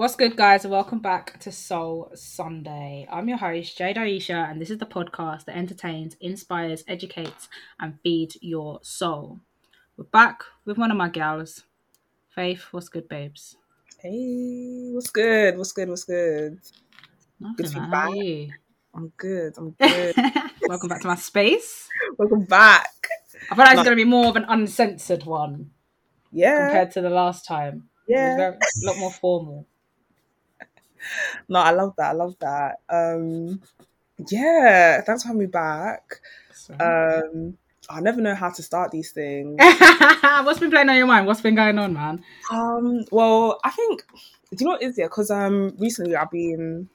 What's good, guys, and welcome back to Soul Sunday. I'm your host, Jade Aisha, and this is the podcast that entertains, inspires, educates, and feeds your soul. We're back with one of my gals, Faith. What's good, babes? Hey, what's good? What's good? What's good? Nothing, Good to man. How are you? I'm good. I'm good. welcome back to my space. Welcome back. I thought like was going to be more of an uncensored one Yeah, compared to the last time. Yeah. a lot more formal. No, I love that. I love that. Um, yeah. Thanks for having me back. So. Um, I never know how to start these things. What's been playing on your mind? What's been going on, man? Um, well, I think do you know what is yeah? Because um, recently I've been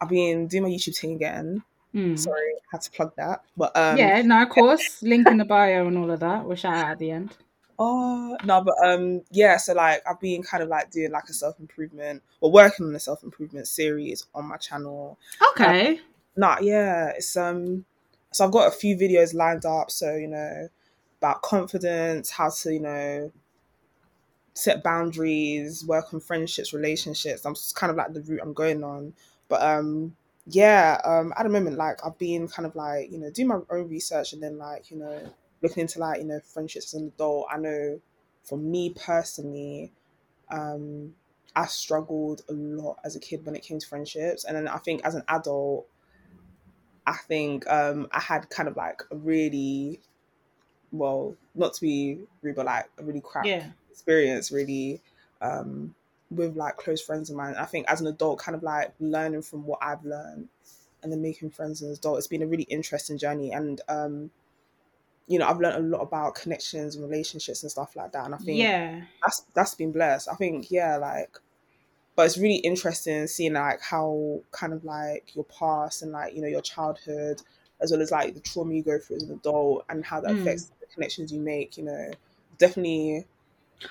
I've been doing my YouTube thing again. Hmm. Sorry, had to plug that. But um, yeah, no, of course. Link in the bio and all of that. We'll shout out at the end. Oh no, but um, yeah. So like, I've been kind of like doing like a self improvement, or working on a self improvement series on my channel. Okay. Nah, yeah, it's um, so I've got a few videos lined up. So you know, about confidence, how to you know set boundaries, work on friendships, relationships. I'm just kind of like the route I'm going on. But um, yeah, um, at the moment, like I've been kind of like you know doing my own research and then like you know looking into like you know friendships as an adult. I know for me personally, um, I struggled a lot as a kid when it came to friendships, and then I think as an adult, I think um, I had kind of like a really well, not to be rude, but like a really crap Yeah. experience really um with like close friends of mine. I think as an adult, kind of like learning from what I've learned and then making friends as an adult, it's been a really interesting journey. And um, you know, I've learned a lot about connections and relationships and stuff like that. And I think Yeah. that's that's been blessed. I think, yeah, like but it's really interesting seeing like how kind of like your past and like, you know, your childhood as well as like the trauma you go through as an adult and how that Mm. affects the connections you make, you know. Definitely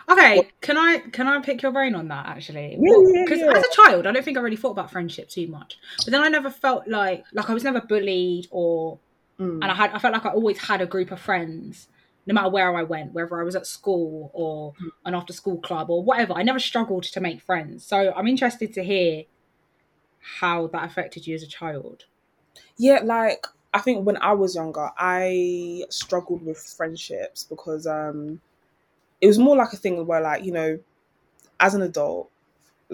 Okay, What- can I can I pick your brain on that actually? Yeah, yeah, Because yeah. as a child, I don't think I really thought about friendship too much. But then I never felt like like I was never bullied or mm, and I had I felt like I always had a group of friends, no matter where I went, whether I was at school or Mm. an after school club or whatever. I never struggled to make friends. So I'm interested to hear how that affected you as a child. Yeah, like I think when I was younger, I struggled with friendships because um it was more like a thing where like, you know, as an adult,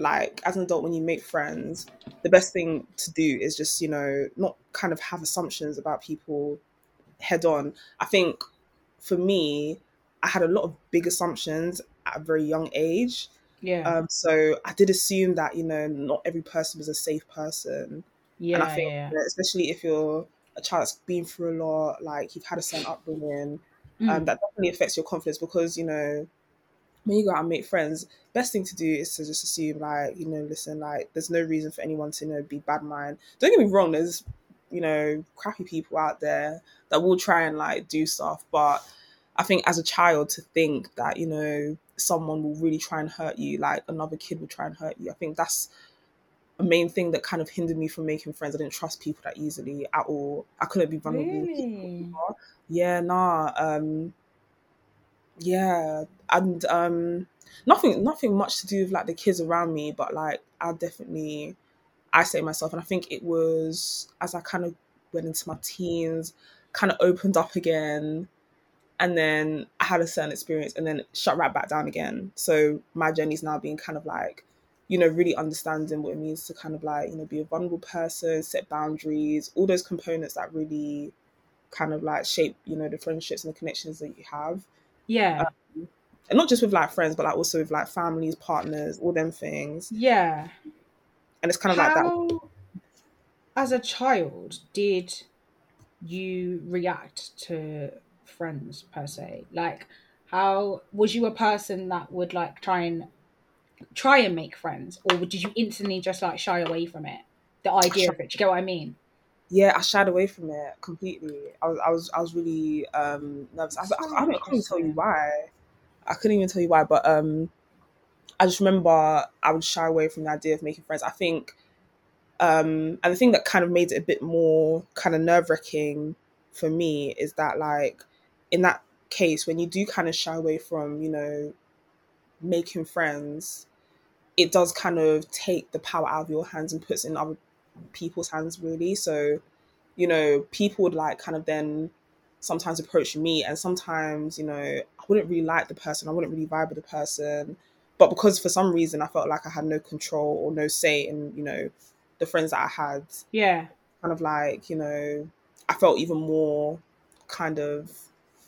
like as an adult when you make friends, the best thing to do is just, you know, not kind of have assumptions about people head on. I think for me, I had a lot of big assumptions at a very young age. Yeah. Um, so I did assume that, you know, not every person was a safe person. yeah, and I think, yeah. you know, especially if you're a child that's been through a lot, like you've had a certain upbringing, um, Mm. that definitely affects your confidence because, you know, when you go out and make friends, best thing to do is to just assume, like, you know, listen, like, there's no reason for anyone to, you know, be bad mind. Don't get me wrong, there's, you know, crappy people out there that will try and, like, do stuff. But I think as a child, to think that, you know, someone will really try and hurt you, like another kid will try and hurt you, I think that's a main thing that kind of hindered me from making friends. I didn't trust people that easily at all. I couldn't be vulnerable. Really? yeah nah um yeah and um nothing nothing much to do with like the kids around me but like i definitely isolate myself and i think it was as i kind of went into my teens kind of opened up again and then i had a certain experience and then shut right back down again. So my journey's now being kind of like you know really understanding what it means to kind of like you know be a vulnerable person set boundaries all those components that really kind of like shape you know the friendships and the connections that you have Yeah. Um, and not just with like friends but like also with like families partners all them things yeah. and it's kind of like that as a child, did you react to friends per se? Like, how was you a person that would like try and try and make friends, or did you instantly just like shy away from it? The idea of it. Do you get what I mean? Yeah i shied away from it completely. I was i was i was really um nervous. I, I, I, I couldn't even tell you why. I couldn't even tell you why but um i just remember i would shy away from the idea of making friends. I think um and the thing that kind of made it a bit more kind of nerve-wracking for me is that like in that case when you do kind of shy away from you know making friends it does kind of take the power out of your hands and puts in other people's hands really. So you know people would like kind of then sometimes approach me and sometimes you know i wouldn't really like the person i wouldn't really vibe with the person. But because for some reason i felt like i had no control or no say in you know the friends that i had. Yeah. kind of like you know i felt even more kind of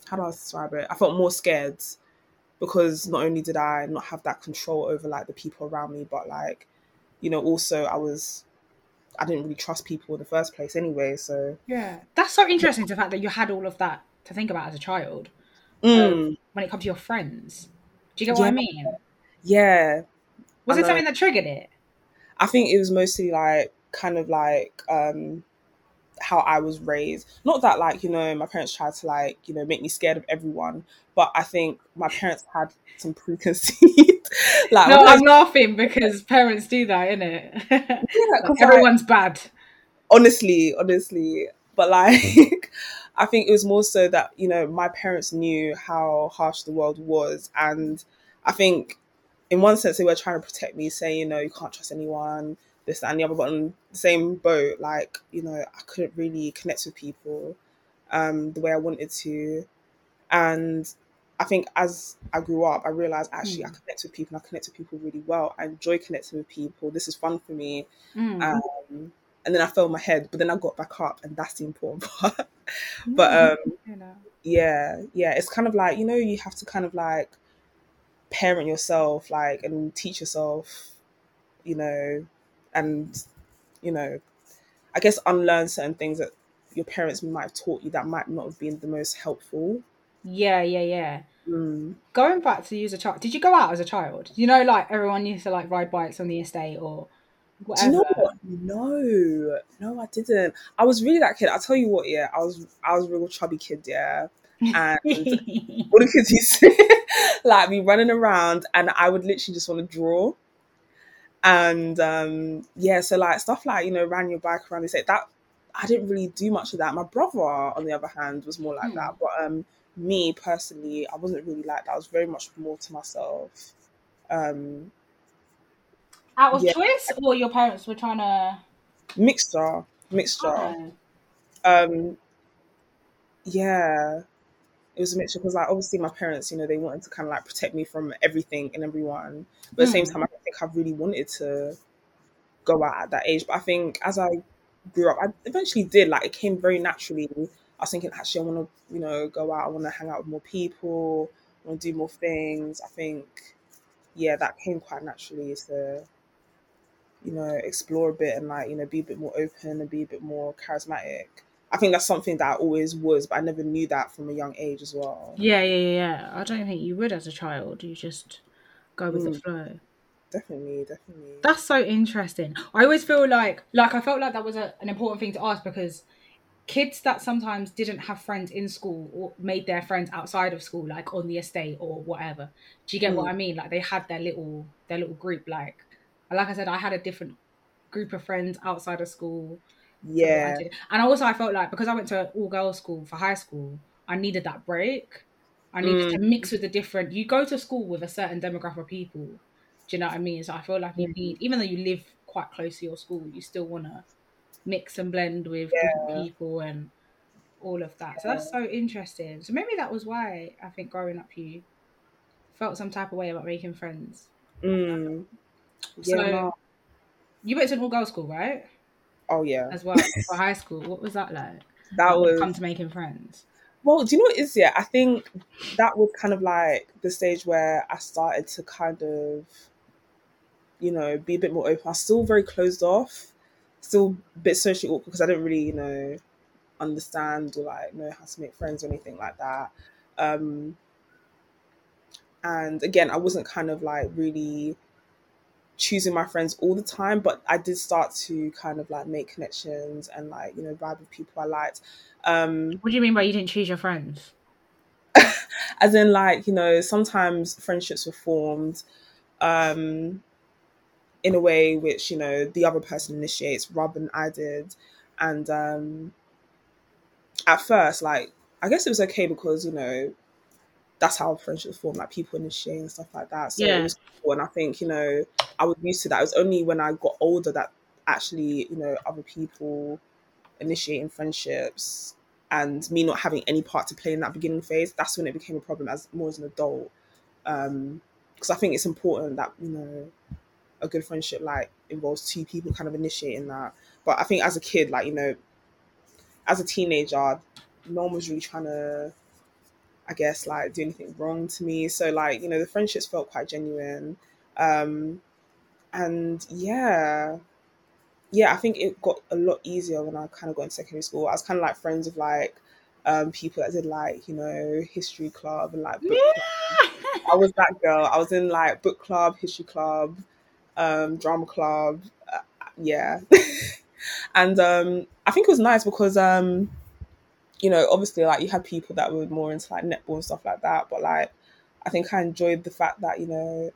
how do i describe it? I felt more scared because not only did i not have that control over like the people around me but like you know also i was i didn't really trust people in the first place anyway so Yeah. That's so interesting the fact that you had all of that to think about as a child Mm, when it comes to your friends. Do you get what I mean? yeah Was it something that triggered it? I think it was mostly like kind of like um how I was raised. Not that like, you know, my parents tried to like, you know, make me scared of everyone, but I think my parents had some preconceived like No, I'm laughing because parents do that, innit? yeah, like, Everyone's bad. honestly, honestly. But like I think it was more so that, you know, my parents knew how harsh the world was and I think in one sense they were trying to protect me, saying, you know, you can't trust anyone, this, that and the other, but on the same boat, like, you know, I couldn't really connect with people um the way I wanted to. And I think as I grew up, I realized actually I Mm. connect with people and I connect with people really well. I enjoy connecting with people. This is fun for me. Mm. Um, and then I fell on my head, but then I got back up, and that's the important part. but um, You know. yeah, yeah, it's kind of like you know you have to kind of like parent yourself, like and teach yourself, you know, and you know, I guess unlearn certain things that your parents might have taught you that might not have been the most helpful. Yeah, yeah, yeah. Mm. Going back to you as a child, did you go out as a child? You know, like everyone used to like ride bikes on the estate or whatever. you know what? No, no, I didn't. I was really that kid. I'll tell you what. Yeah, I was. I was a real chubby kid. Yeah, and all the kids used to like be running around and I would literally just want to draw. And um yeah, so like stuff like, you know, ran your bike around the state, that I didn't really do much of that. My brother, on the other hand, was more like Hmm. that. But um me personally, I wasn't really like that. I was very much more to myself. Um out of Yeah. choice, or your parents were trying to. mixture. Mixture. Oh. um yeah it was a mixture because like obviously my parents you know they wanted to kind of like protect me from everything and everyone but at the same Mm. time i think i really wanted to go out at that age but i think as i grew up i eventually did like it came very naturally i was thinking actually i want to you know go out i want to hang out with more people i want to do more things i think yeah that came quite naturally is to you know explore a bit and like you know be a bit more open and be a bit more charismatic I think that's something that I always was, but I never knew that from a young age as well. Yeah, yeah, yeah, yeah. I don't think you would as a child. You just go with the Mm. flow. Definitely, definitely. That's so interesting. I always feel like, like I felt like that was a, an important thing to ask because kids that sometimes didn't have friends in school or made their friends outside of school, like on the estate or whatever. Do you get what Mm. I mean? Like they had their little their little group. Like, like I said, I had a different group of friends outside of school. what I yeah. And also, I felt like because I went to all girls school for high school, I needed that break. I needed to mix with the different. You go to school with a certain demographic of people. Do you know what I mean? So I feel like you need, even though you live quite close to your school, you still want to mix and blend with Yeah. people and all of that. So that's so interesting. So maybe that was why I think growing up you felt some type of way about making friends. mm. yeah. So no. you went to an all girls school, right? Oh yeah, As well for high school. What was that like? that was come to making friends. well. Do you know what is? Yeah, I think that was kind of like the stage where I started to kind of, you know, be a bit more open. I was still very closed off, still a bit socially awkward because I didn't really, you know, understand or like know how to make friends or anything like that. Um, and again, I wasn't kind of like really choosing my friends all the time, but I did start to kind of like make connections and like you know vibe with people I liked. Um, What do you mean by you didn't choose your friends? as in like you know sometimes friendships were formed um, in a way which you know the other person initiates rather than I did, and um, at first like I guess it was okay because you know that's how friendships form like people initiate and stuff like that. So Yeah. it was cool, and I think you know I was used to that. It was only when I got older that actually, you know, other people initiating friendships and me not having any part to play in that beginning phase, that's when it became a problem as more as an adult. Um, because I think it's important that you know a good friendship like involves two people kind of initiating that. But I think as a kid, like you know, as a teenager, no one was really trying to, I guess, like do anything wrong to me. So like you know, the friendships felt quite genuine, um, and yeah, yeah, I think it got a lot easier when I kind of got in secondary school. I was kind of like friends with like um, people that did like you know history club and like book club. I was that girl. I was in like book club, history club, um, drama club. Uh, yeah, and um, I think it was nice because um, you know obviously like you had people that were more into like netball and stuff like that, but like I think I enjoyed the fact that you know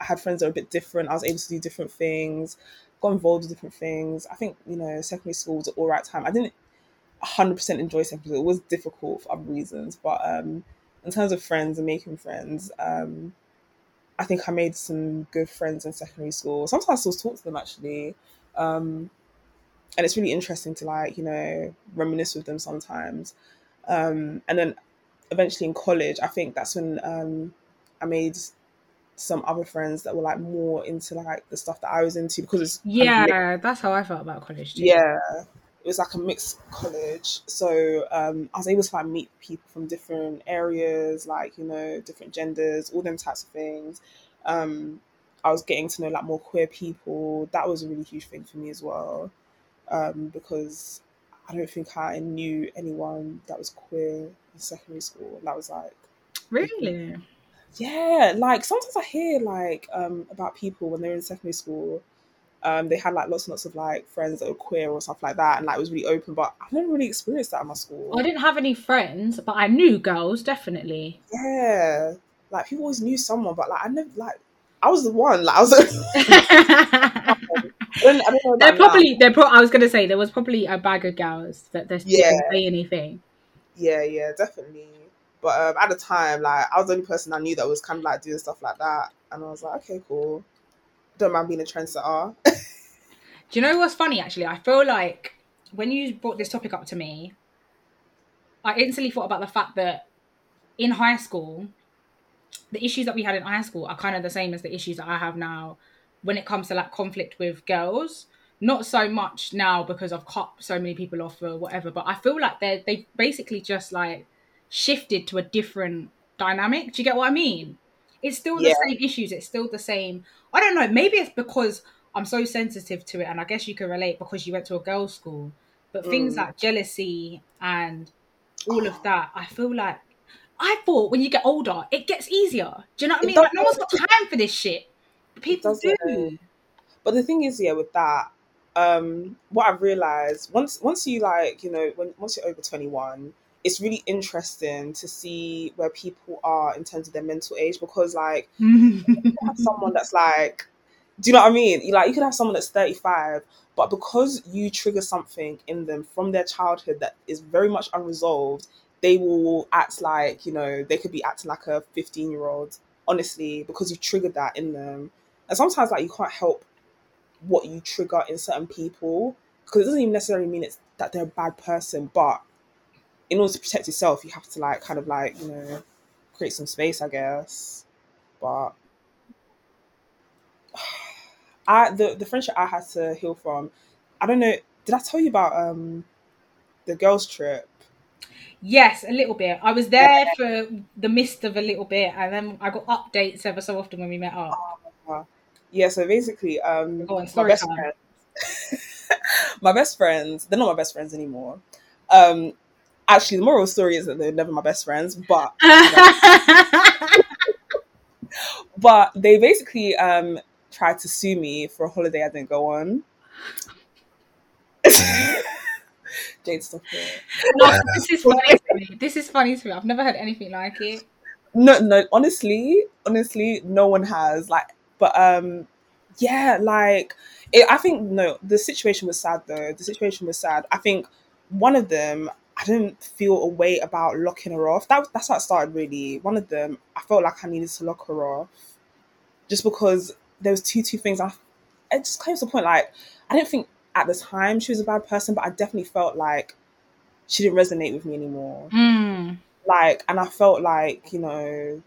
I had friends that were a bit different. I was able to do different things, got involved with different things. I think you know secondary school was an all right time. I didn't 100% enjoy secondary school. It was difficult for other reasons, but um, in terms of friends and making friends, um, I think I made some good friends in secondary school. Sometimes I still talk to them actually. Um, and it's really interesting to like, you know, reminisce with them sometimes. Um, and then eventually in college, I think that's when um, I made some other friends that were like more into like the stuff that I was into because it's yeah, that's how I felt about college too. Yeah, was like a mixed college, so um, I was able to like meet people from different areas, like you know, different genders, all them types of things. Um, I was getting to know like more queer people. That was a really huge thing for me as well, um, because I don't think I knew anyone that was queer in secondary school. That was like really, yeah. Like sometimes I hear like um, about people when they're in secondary school um, they had like lots and lots of like friends that were queer or stuff like that, and like it was really open. But I never really experienced that at my school. I didn't have any friends, but I knew girls definitely. Yeah, like people always knew someone, but like I never like I was the one. Like I was. I don't, I don't they're probably they're pro- I was gonna say there was probably a bag of girls that they yeah. didn't say anything. Yeah, yeah, definitely. But um, at the time, like I was the only person I knew that was kind of like doing stuff like that, and I was like, okay, cool don't mind being a trendsetter. Do you know what's funny? Actually, I feel like when you brought this topic up to me, I instantly thought about the fact that in high school, the issues that we had in high school are kind of the same as the issues that I have now when it comes to like conflict with girls. Not so much now because I've cut so many people off or whatever, but I feel like they they basically just like shifted to a different dynamic. Do you get what I mean? It's still the yeah. same issues. It's still the same. I don't know. Maybe it's because I'm so sensitive to it, and I guess you can relate because you went to a girls' school. But mm. things like jealousy and all of that, I feel like I thought when you get older, it gets easier. Do you know what I mean? Like, no one's got time for this shit. People do. But the thing is, yeah, with that, um, what I've realized once once you like, you know, when once you're over twenty one, it's really interesting to see where people are in terms of their mental age because like you have someone that's like do you know what I mean? Like you could have someone that's 35, but because you trigger something in them from their childhood that is very much unresolved, they will act like, you know, they could be acting like a 15 year old, honestly, because you triggered that in them. And sometimes like you can't help what you trigger in certain people because it doesn't even necessarily mean it's that they're a bad person, but in order to protect yourself, you have to like kind of like you know create some space, I guess. But I the the friendship I had to heal from, I don't know. Did I tell you about um the girls' trip? Yes, a little bit. I was there yeah. for the mist of a little bit, and then I got updates ever so often when we met up. Uh, yeah, so basically, um, on, my best friends, my best friends, they're not my best friends anymore. Um, actually, the moral story is that they're never my best friends, but but they basically um, tried to sue me for a holiday I didn't go on. Jade, stop it. No, this is funny to me. This is funny to me. I've never heard anything like it. No, no. Honestly, honestly, no one has. Like, but um, yeah, like it, I think no. The situation was sad though. The situation was sad. I think one of them I didn't feel a way about locking her off. That that's how it started really. One of them, I felt like I needed to lock her off, just because there was two two things. I it just came to the point like I didn't think at the time she was a bad person, but I definitely felt like she didn't resonate with me anymore. Mm. Like, and I felt like you know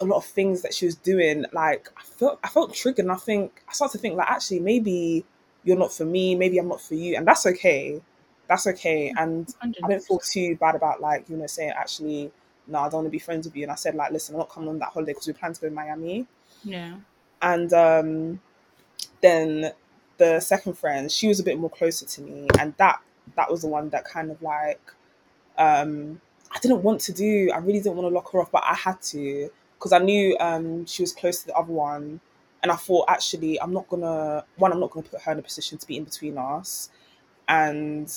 a lot of things that she was doing. Like, I felt I felt triggered, and I think I started to think like actually maybe you're not for me, maybe I'm not for you, and that's okay. That's okay, and I didn't feel too bad about like you know saying actually no, I don't want to be friends with you. And I said like, listen, I'm not coming on that holiday because we plan to go to Miami. Yeah. And um, then the second friend, she was a bit more closer to me, and that that was the one that kind of like um, I didn't want to do. I really didn't want to lock her off, but I had to because I knew um, she was close to the other one, and I thought actually I'm not gonna one I'm not gonna put her in a position to be in between us, and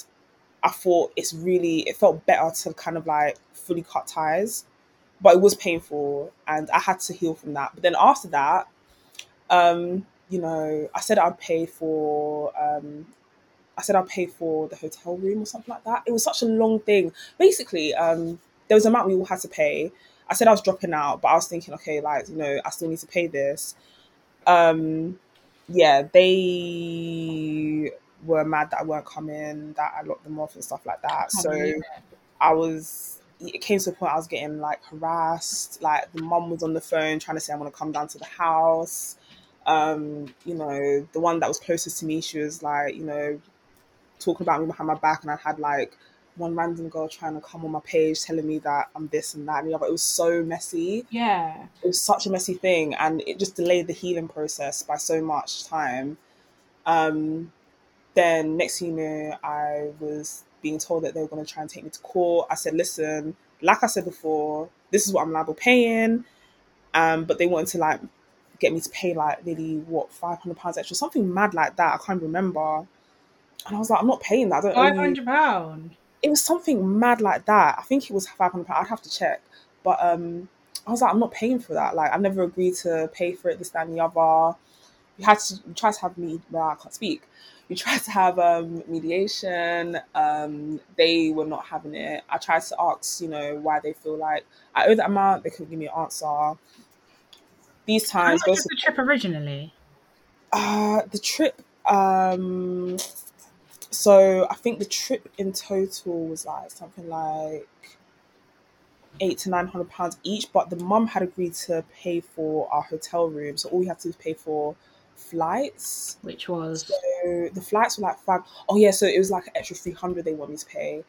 I thought it's really it felt better to kind of like fully cut ties, but it was painful, and I had to heal from that. But then after that, um, you know, I said I'd pay for um, I said I'd pay for the hotel room or something like that. It was such a long thing. Basically, um, there was an amount we all had to pay. I said I was dropping out, but I was thinking, okay, like, you know, I still need to pay this. Um, yeah, they were mad that I weren't coming, that I locked them off and stuff like that. So. I was, it came to a point I was getting like harassed. Like the mum was on the phone trying to say, I want to come down to the house. Um, you know, the one that was closest to me, she was like, you know, talking about me behind my back, and I had like one random girl trying to come on my page telling me that I'm this and that and the other. It was so messy. Yeah. It was such a messy thing, and it just delayed the healing process by so much time. Um, then next thing you know, I was being told that they were going to try and take me to court. I said, listen, like I said before, this is what I'm liable paying. Um, but they wanted to like get me to pay like nearly what five hundred pounds extra, something mad like that. I can't remember. And I was like, I'm not paying that. I don't Five hundred pound. it was something mad like that. I think it was five hundred pounds. I'd have to check, but um, I was like, I'm not paying for that. Like, I never agreed to pay for it. This, that, and the other. You had to tried to have me. Well, I can't speak. You tried to have um, mediation. Um, they were not having it. I tried to ask, you know, why they feel like I owe that amount. They couldn't give me an answer. These How times, much was the trip originally? uh, the trip. Um, so I think the trip in total was like something like eight to nine hundred pounds each. But the mum had agreed to pay for our hotel room, so all we had to do was pay for flights. Which was So the flights were like five. Oh yeah, so it was like an extra three hundred they want me to pay.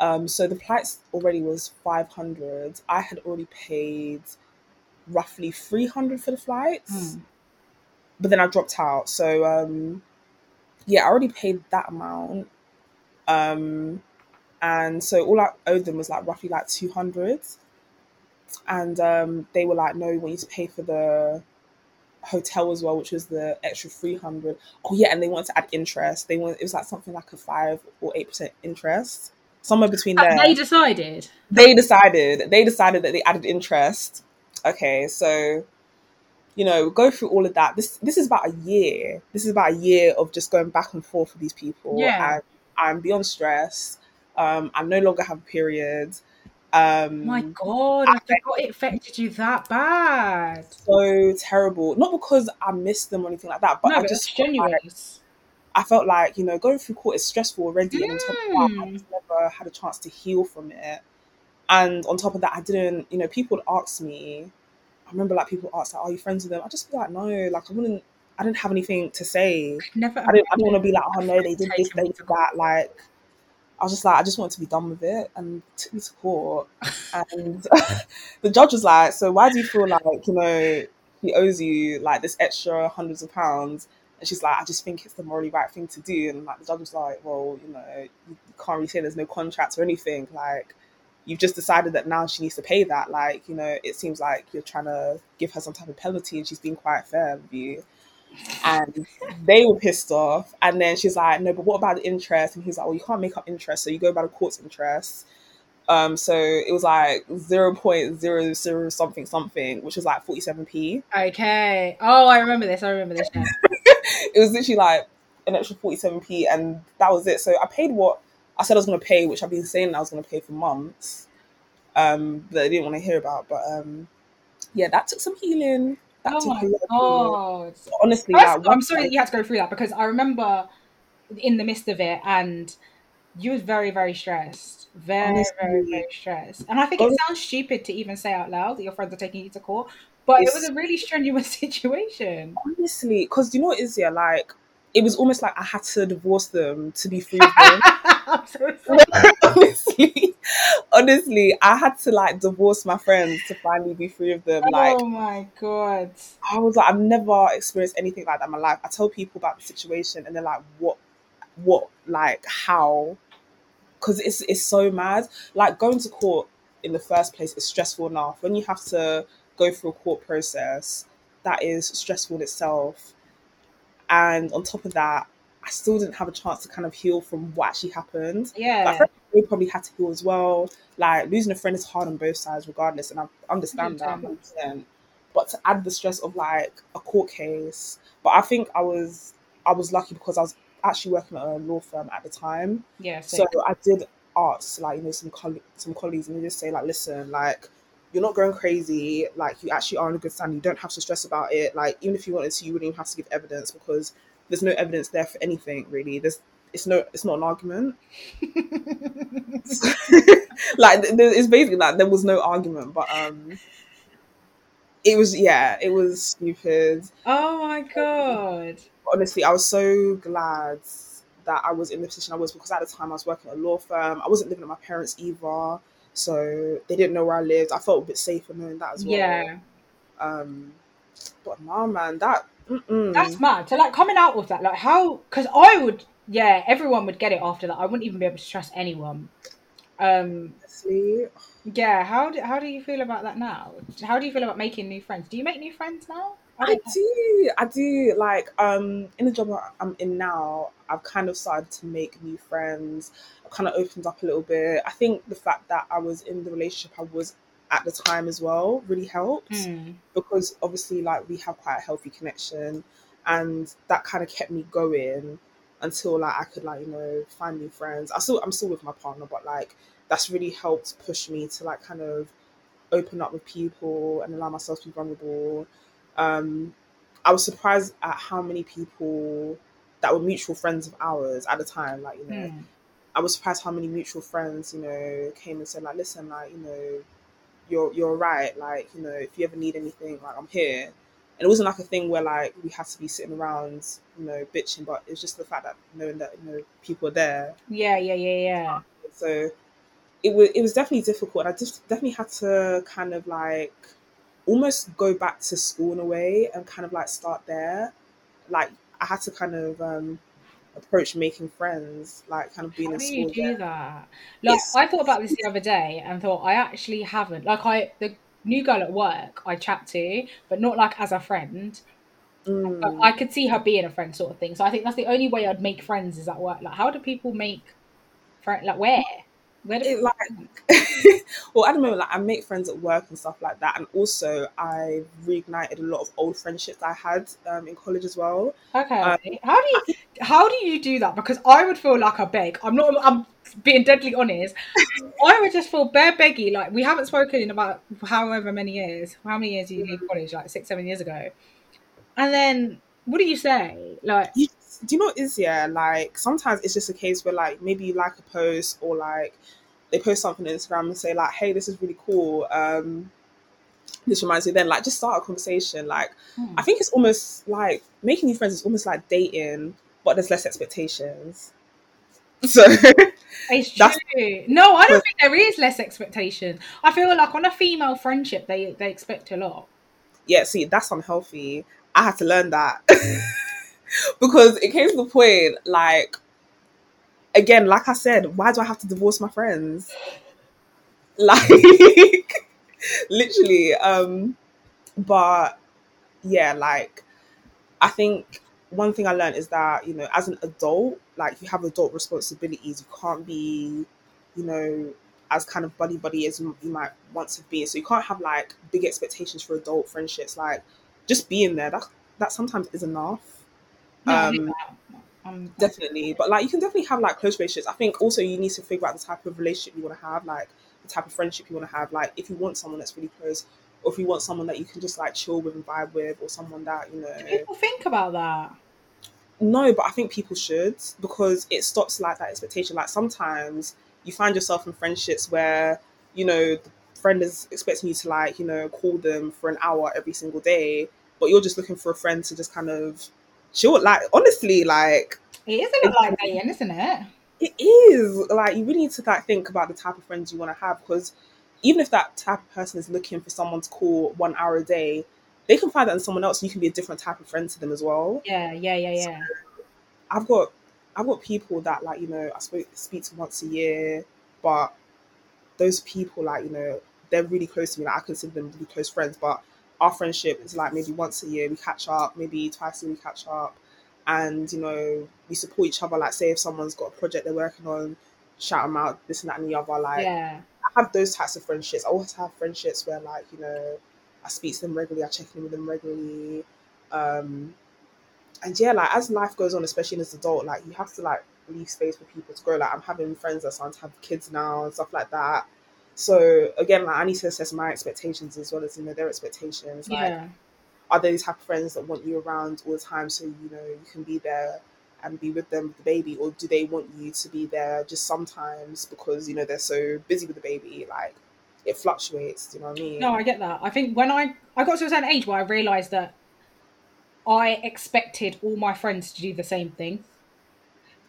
Um, so the flights already was five hundred. I had already paid roughly three hundred for the flights Hmm. but then I dropped out. So um, yeah, I already paid that amount, um, and so all I owed them was like roughly like two hundred, and um, they were like, "No, we want you to pay for the hotel as well, which was the extra three hundred. Oh yeah, and they wanted to add interest. They want it was like something like a five or eight percent interest, somewhere between there they decided. they decided they decided that they added interest okay so you know go through all of that this this is about a year this is about a year of just going back and forth with these people Yeah. and i'm beyond stress um i no longer have a period um My God, I forgot it affected you that bad. so terrible not because i missed them or anything like that but no, i just it's felt like- genuine. I felt like, you know, going through court is stressful already. And on top of that, I Mm. just never had a chance to heal from it. And on top of that, I didn't, you know, people would ask me, I remember like people asked, like, are you friends with them? I just be like, no, like I wouldn't, I didn't have anything to say. Never. I didn't, I didn't want to be like, oh no, they did this, they did that. Like, I was just like, I just wanted to be done with it. And took me to court. And the judge was like, so why do you feel like, you know, he owes you like this extra hundreds of pounds? And she's like, I just think it's the morally right thing to do. And like the judge was like, well, you know, you can't really say there's no contract or anything. Like, you've just decided that now she needs to pay that. Like, you know, it seems like you're trying to give her some type of penalty, and she's being quite fair with you. And they were pissed off. And then she's like, no, but what about the interest? And he's like, well, you can't make up interest, so you go by the court's interest. Um, so it was like zero point zero zero something something, which was like forty seven p. Okay. Oh, I remember this. I remember this. Now. It was literally like an extra forty seven p, and that was it. So I paid what I said I was going to pay, which I've been saying I was going to pay for months. Um, that I didn't want to hear about, but um, yeah, that took some healing. That Oh my a lot of healing. god. Honestly, First, like, I'm sorry that you had to go through that because I remember in the midst of it and you was very, very stressed. Very, very, Honestly. very stressed. And I think it sounds stupid to even say out loud that your friends are taking you to court, but it was a really strenuous situation. honestly, because you know what is yeah, like it was almost like I had to divorce them to be free of them. I'm so sorry. honestly, honestly, I had to like divorce my friends to finally be free of them. Like oh my god. I was like, I've never experienced anything like that in my life. I tell people about the situation, and they're like, "What? What? Like how?" Because it's it's so mad. Like going to court in the first place is stressful enough. When you have to go through a court process, that is stressful in itself. And on top of that, I still didn't have a chance to kind of heal from what actually happened. Yeah. Like, they probably had to heal as well. Like losing a friend is hard on both sides, regardless, and I understand that 100%. 100%. But to add the stress of like a court case, but I think I was I was lucky because I was actually working at a law firm at the time, yeah. So, so I did ask like you know some coll- some colleagues and they just say like, listen, like you're not going crazy. Like you actually are in a good standing. You don't have to stress about it. Like even if you wanted to, you wouldn't even have to give evidence because there's no evidence there for anything really. There's it's no it's not an argument. like th- th- it's basically like there was no argument, but um, it was yeah, it was stupid. oh my god. Honestly, I was so glad that I was in the position I was because at the time I was working at a law firm. I wasn't living at my parents either, so they didn't know where I lived. I felt a bit safer knowing that as well. Yeah. Um, but nah, man, that mm-mm. That's mad. So like coming out with that, like how? Because I would, yeah, everyone would get it after that. I wouldn't even be able to trust anyone. Um, honestly, yeah. How do how do you feel about that now? How do you feel about making new friends? Do you make new friends now? I don't do. I do. Like, um, in the job I- I'm in now, I've kind of started to make new friends. I've kind of opened up a little bit. I think the fact that I was in the relationship I was at the time as well really helped Mm. because obviously, like, we have quite a healthy connection, and that kind of kept me going until like I could like you know find new friends. I still I'm still with my partner, but like that's really helped push me to like kind of open up with people and allow myself to be vulnerable. Um, I was surprised at how many people that were mutual friends of ours at the time. Like, you know, Mm. I was surprised how many mutual friends, you know, came and said, like, listen, like, you know, you're you're right. Like, you know, if you ever need anything, like, I'm here. And it wasn't like a thing where like we had to be sitting around, you know, bitching, but it's just the fact that knowing that you know people are there. Yeah, yeah, yeah, yeah. So it was it was definitely difficult. I just definitely had to kind of like almost go back to school in a way and kind of like start there. Like I had to kind of um approach making friends, like kind of being How in do you school. do that? Like It's- I thought about this the other day and thought I actually haven't. Like I the new girl at work I chat to, but not like as a friend. Mm. I could see her being a friend sort of thing. So I think that's the only way I'd make friends is at work. Like how do people make friends like where? It like well at the moment like I make friends at work and stuff like that and also I reignited a lot of old friendships I had um, in college as well Okay. Um, how do you how do you do that? Because I would feel like a beg. I'm not I'm being deadly honest. I would just feel bare beggy. Like we haven't spoken in about however many years. How many years did you leave college? Like six, seven years ago. And then what do you say? Like you, do you know what is yeah like sometimes it's just a case where like maybe you like a post or like they post something on Instagram and say like hey this is really cool um this reminds me then like just start a conversation like hmm, I think it's almost like making new friends is almost like dating but there's less expectations so it's that's- true. No, I don't think there is less expectation. I feel like on a female friendship they they expect a lot. yeah, see, that's unhealthy. I had to learn that because it came to the point, like, again, like I said, why do I have to divorce my friends? Like, literally. Um, but yeah, like, I think one thing I learned is that you know, as an adult, like, you have adult responsibilities. You can't be, you know, as kind of buddy buddy as you might want to be. So you can't have like big expectations for adult friendships. Like just being there, that that sometimes is enough. No, I hear Um, that. Um, Definitely, but like you can definitely have like close relationships. I think also you need to figure out the type of relationship you want to have, like the type of friendship you want to have. Like if you want someone that's really close, or if you want someone that you can just like chill with and vibe with, or someone that you know. Do people think about that? No, but I think people should because it stops like that expectation. Like sometimes you find yourself in friendships where you know the friend is expecting you to like you know call them for an hour every single day, but you're just looking for a friend to just kind of chill. Like honestly, like it is a little like dating, isn't it? It is like you really need to like think about the type of friends you want to have because even if that type of person is looking for someone to call one hour a day, they can find that in someone else. You can be a different type of friend to them as well. Yeah, yeah, yeah, yeah. So I've got I've got people that like you know I speak speak to once a year, but those people like you know they're really close to me. Like I consider them really close friends, but our friendship is like maybe once a year we catch up, maybe twice a year we catch up, and you know we support each other. Like say if someone's got a project they're working on, shout them out, this and that and the other. Like yeah. I have those types of friendships. I also have friendships where like you know I speak to them regularly, I check in with them regularly. Um, and yeah, like as life goes on, especially as an adult, like you have to like leave space for people to grow. Like I'm having friends that to have kids now and stuff like that. So again, like I need to assess my expectations as well as you know their expectations. Like, yeah. are the type of friends that want you around all the time so you know you can be there and be with them with the baby, or do they want you to be there just sometimes because you know they're so busy with the baby? Like it fluctuates. Do you know what I mean? No, I get that. I think when I I got to a certain age where I realised that I expected all my friends to do the same thing.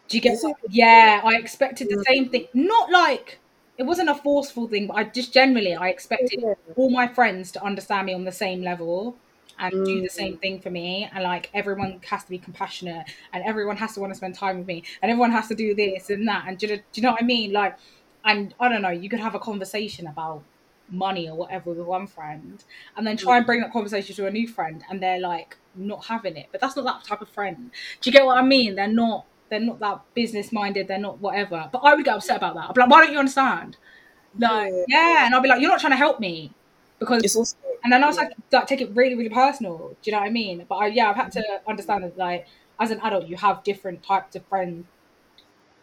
Do you get? Yeah, I expected the same thing. Not like it wasn't a forceful thing, but I just generally I expected all my friends to understand me on the same level and mm. do the same mm. thing for me. And like everyone has to be compassionate, and everyone has to want to spend time with me, and everyone has to do this and that. And do you, do you know what I mean? Like, and I don't know, you could have a conversation about money or whatever with one friend, and then try and bring that conversation to a new friend, and they're like not having it. But that's not that type of friend. Do you get what I mean? They're not. They're not that business minded. They're not whatever. But I would get upset about that. I'd be like, why don't you understand? Like, yeah, yeah. and I'd be like, you're not trying to help me because also, and then I was like, like take it really really personal. Do you know what I mean? But I, yeah, I've had to mm-hmm. understand that like as an adult, you have different types of friends,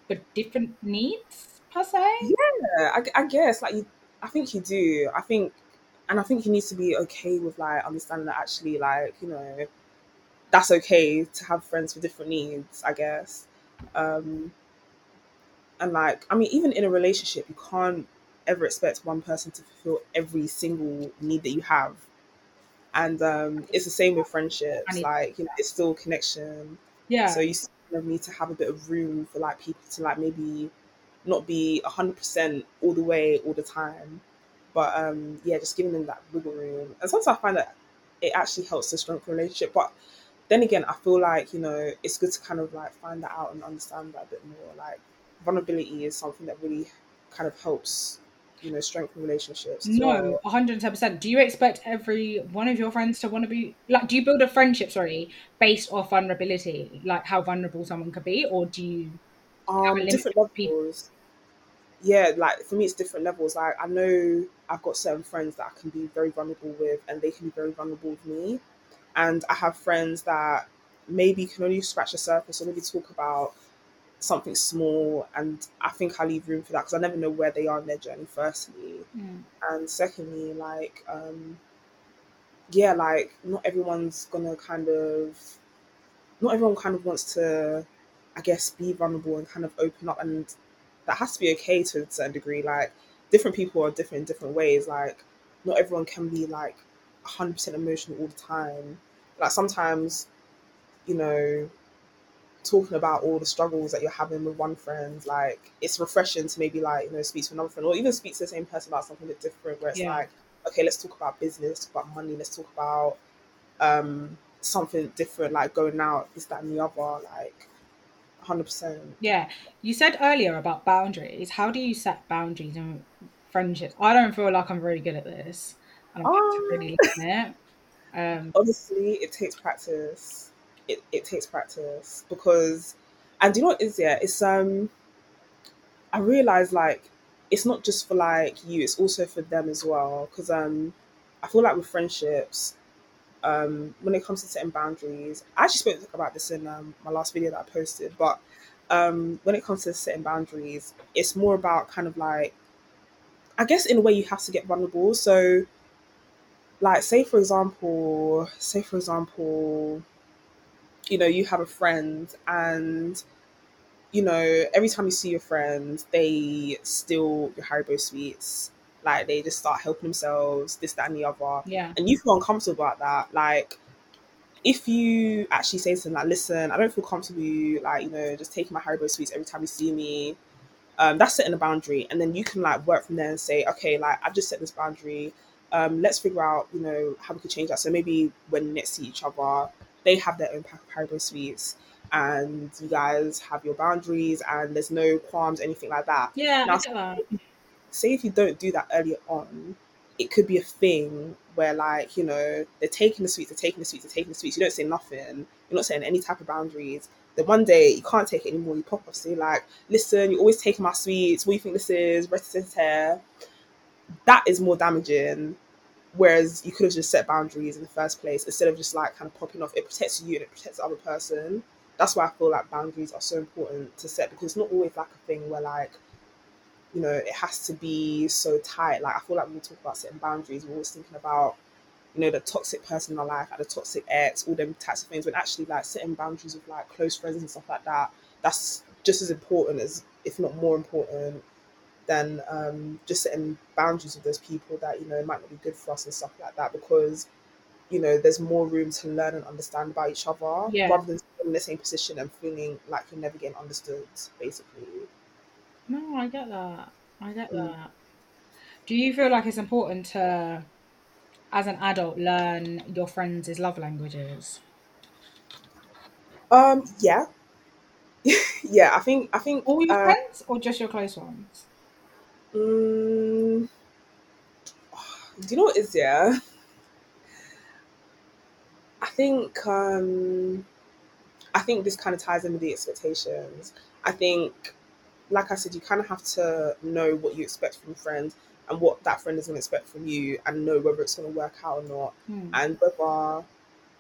but different needs per se. Yeah, I, I guess like you, I think you do. I think, and I think you need to be okay with like understanding that actually like you know that's okay to have friends with different needs. I guess. Um, and like, I mean, even in a relationship, you can't ever expect one person to fulfill every single need that you have. And um, it's the same with friendships. Like, you know, it's still connection. Yeah. So you still need to have a bit of room for like people to like maybe not be hundred percent all the way all the time. But um, yeah, just giving them that wiggle room. And sometimes I find that it actually helps to strengthen relationship. But then again, I feel like you know it's good to kind of like find that out and understand that a bit more. Like vulnerability is something that really kind of helps you know strengthen relationships. No, one hundred ten percent. Do you expect every one of your friends to want to be like? Do you build a friendship, sorry, based off vulnerability, like how vulnerable someone could be, or do you? Um, different levels. People? Yeah, like for me, it's different levels. Like I know I've got certain friends that I can be very vulnerable with, and they can be very vulnerable with me. And I have friends that maybe can only scratch the surface or maybe talk about something small and i think i leave room for that because i never know where they are in their journey firstly. Mm. and secondly like um yeah like not everyone's gonna kind of not everyone kind of wants to i guess be vulnerable and kind of open up and that has to be okay to a certain degree. Like different people are different in different ways. Like not everyone can be like 100% emotional all the time like sometimes you know talking about all the struggles that you're having with one friend, like it's refreshing to maybe like, you know, speak to another friend or even speak to the same person about something a bit different where it's yeah. like, okay, let's talk about business, talk about money, let's talk about um something different, like going out, this, that and the other, like hundred percent. Yeah. You said earlier about boundaries. How do you set boundaries in friendships? I don't feel like I'm very good at this. And I'm um, really learn it. Um, honestly, it takes practice. It, it takes practice because and do you know what is yeah? It's um i realize like it's not just for like you it's also for them as well. Because um i feel like with friendships um when it comes to setting boundaries i actually spoke about this in um, my last video that i posted but um when it comes to setting boundaries it's more about kind of like i guess in a way you have to get vulnerable. So like say for example, say for example, you know, you have a friend and you know, every time you see your friend, they steal your Haribo sweets. Like they just start helping themselves, this, that, and the other. Yeah. And you feel uncomfortable about that. Like if you actually say to them like, listen, I don't feel comfortable you like, you know, just taking my Haribo sweets every time you see me. Um, that's setting a boundary. And then you can like work from there and say, okay, like I've just set this boundary. Um, let's figure out, you know, how we could change that. So maybe when next see each other, they have their own pack of Haribo sweets and you guys have your boundaries and there's no qualms, anything like that. Yeah. Now, say if you don't do that earlier on, it could be a thing where like, you know, they're taking the sweets, they're taking the sweets, they're taking the sweets. You don't say nothing. You're not setting any type of boundaries. Then one day you can't take it anymore. You pop off, say like, listen, you're always taking my sweets. What do you think this is? Hair. That is more damaging. Whereas you could have just set boundaries in the first place instead of just like kind of popping off. It protects you and it protects the other person. That's why I feel like boundaries are so important to set because it's not always like a thing where like you know, it has to be so tight. Like I feel like when we talk about setting boundaries, we're always thinking about, you know, the toxic person in our life, like the toxic ex, all them types of things. When actually like setting boundaries with like close friends and stuff like that, that's just as important as, if not more important, than um, just setting boundaries with those people that you know it might not be good for us and stuff like that. Because you know, there's more room to learn and understand about each other Yeah. rather than in the same position and feeling like you're never getting understood, basically. No, I get that. I get Mm. that. Do you feel like it's important to, as an adult, learn your friends' love languages? Um, yeah, yeah. I think I think All your uh, friends or just your close ones? Mm, do you know what is yeah? I think um, I think this kind of ties in with the expectations. I think, like I said, you kind of have to know what you expect from a friend and what that friend is going to expect from you, and know whether it's going to work out or not, Hmm. and whether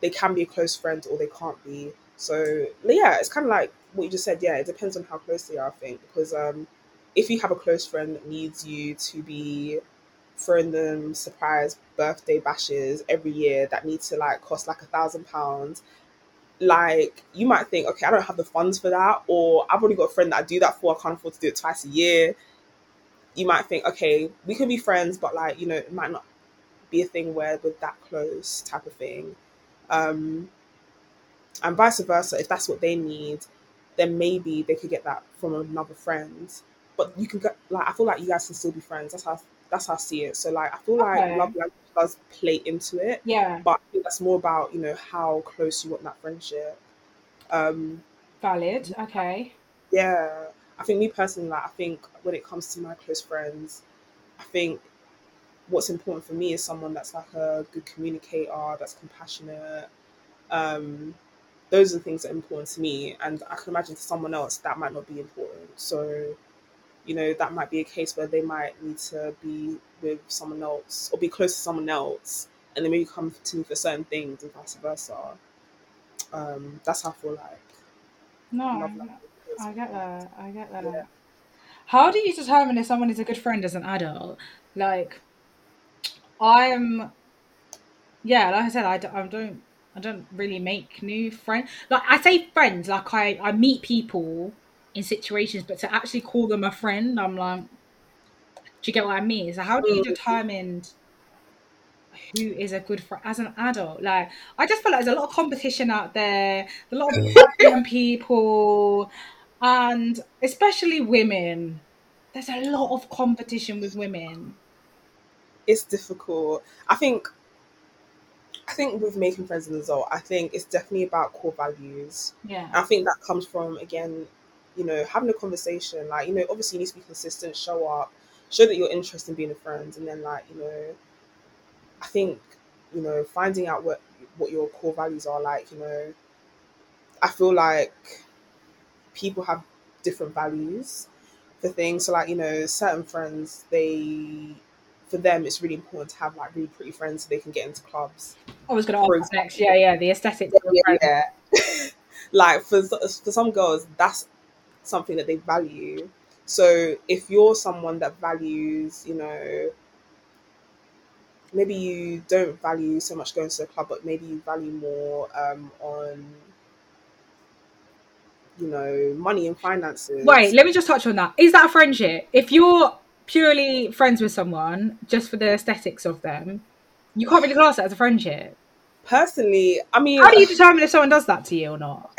they can be a close friend or they can't be. So yeah, it's kind of like what you just said. Yeah, it depends on how close they are. I think because um, if you have a close friend that needs you to be throwing them surprise birthday bashes every year that need to like cost like a thousand pounds, like you might think, okay, I don't have the funds for that, or I've already got a friend that I do that for. I can't afford to do it twice a year. You might think, okay, we can be friends, but like you know, it might not be a thing where we're that close type of thing. Um, and vice versa, if that's what they need, then maybe they could get that from another friend. But you can get like I feel like you guys can still be friends. That's how that's how I see it. So like I feel Okay. like love language does play into it, Yeah, but I think that's more about you know how close you want that friendship. Um, valid. Okay. yeah, I think me personally, like I think when it comes to my close friends, I think what's important for me is someone that's like a good communicator, that's compassionate. Um, those are the things that are important to me, and I can imagine to someone else that might not be important. So, you know, that might be a case where they might need to be with someone else or be close to someone else, and then maybe come to me for certain things, and vice versa. Um, that's how I feel like No, I, get that. I get that. Yeah. How do you determine if someone is a good friend as an adult? Like, I'm, yeah, like I said, I don't, I don't, I don't really make new friends. Like I say friends, like I, I meet people in situations, but to actually call them a friend, I'm like, do you get what I mean? So how do you Mm. determine who is a good friend as an adult? Like, I just feel like there's a lot of competition out there, a lot of young people, and especially women. There's a lot of competition with women. it's difficult. I think I think with making friends as an adult, I think it's definitely about core values. Yeah. And I think that comes from again, you know, having a conversation. Like, you know, obviously you need to be consistent, show up, show that you're interested in being a friend, and then like, you know, I think, you know, finding out what what your core values are like, you know, I feel like people have different values for things. So like, you know, certain friends, they for them it's really important to have like really pretty friends so they can get into clubs. I was going to For ask next. Yeah, yeah, the aesthetic. Yeah, yeah. like for for some girls, that's something that they value. So if you're someone that values, you know, maybe you don't value so much going to the club, but maybe you value more um, on you know money and finances. Wait, let me just touch on that. Is that a friendship? If you're purely friends with someone just for the aesthetics of them, you can't really class that as a friendship. Personally, I mean, How do you determine if someone does that to you or not?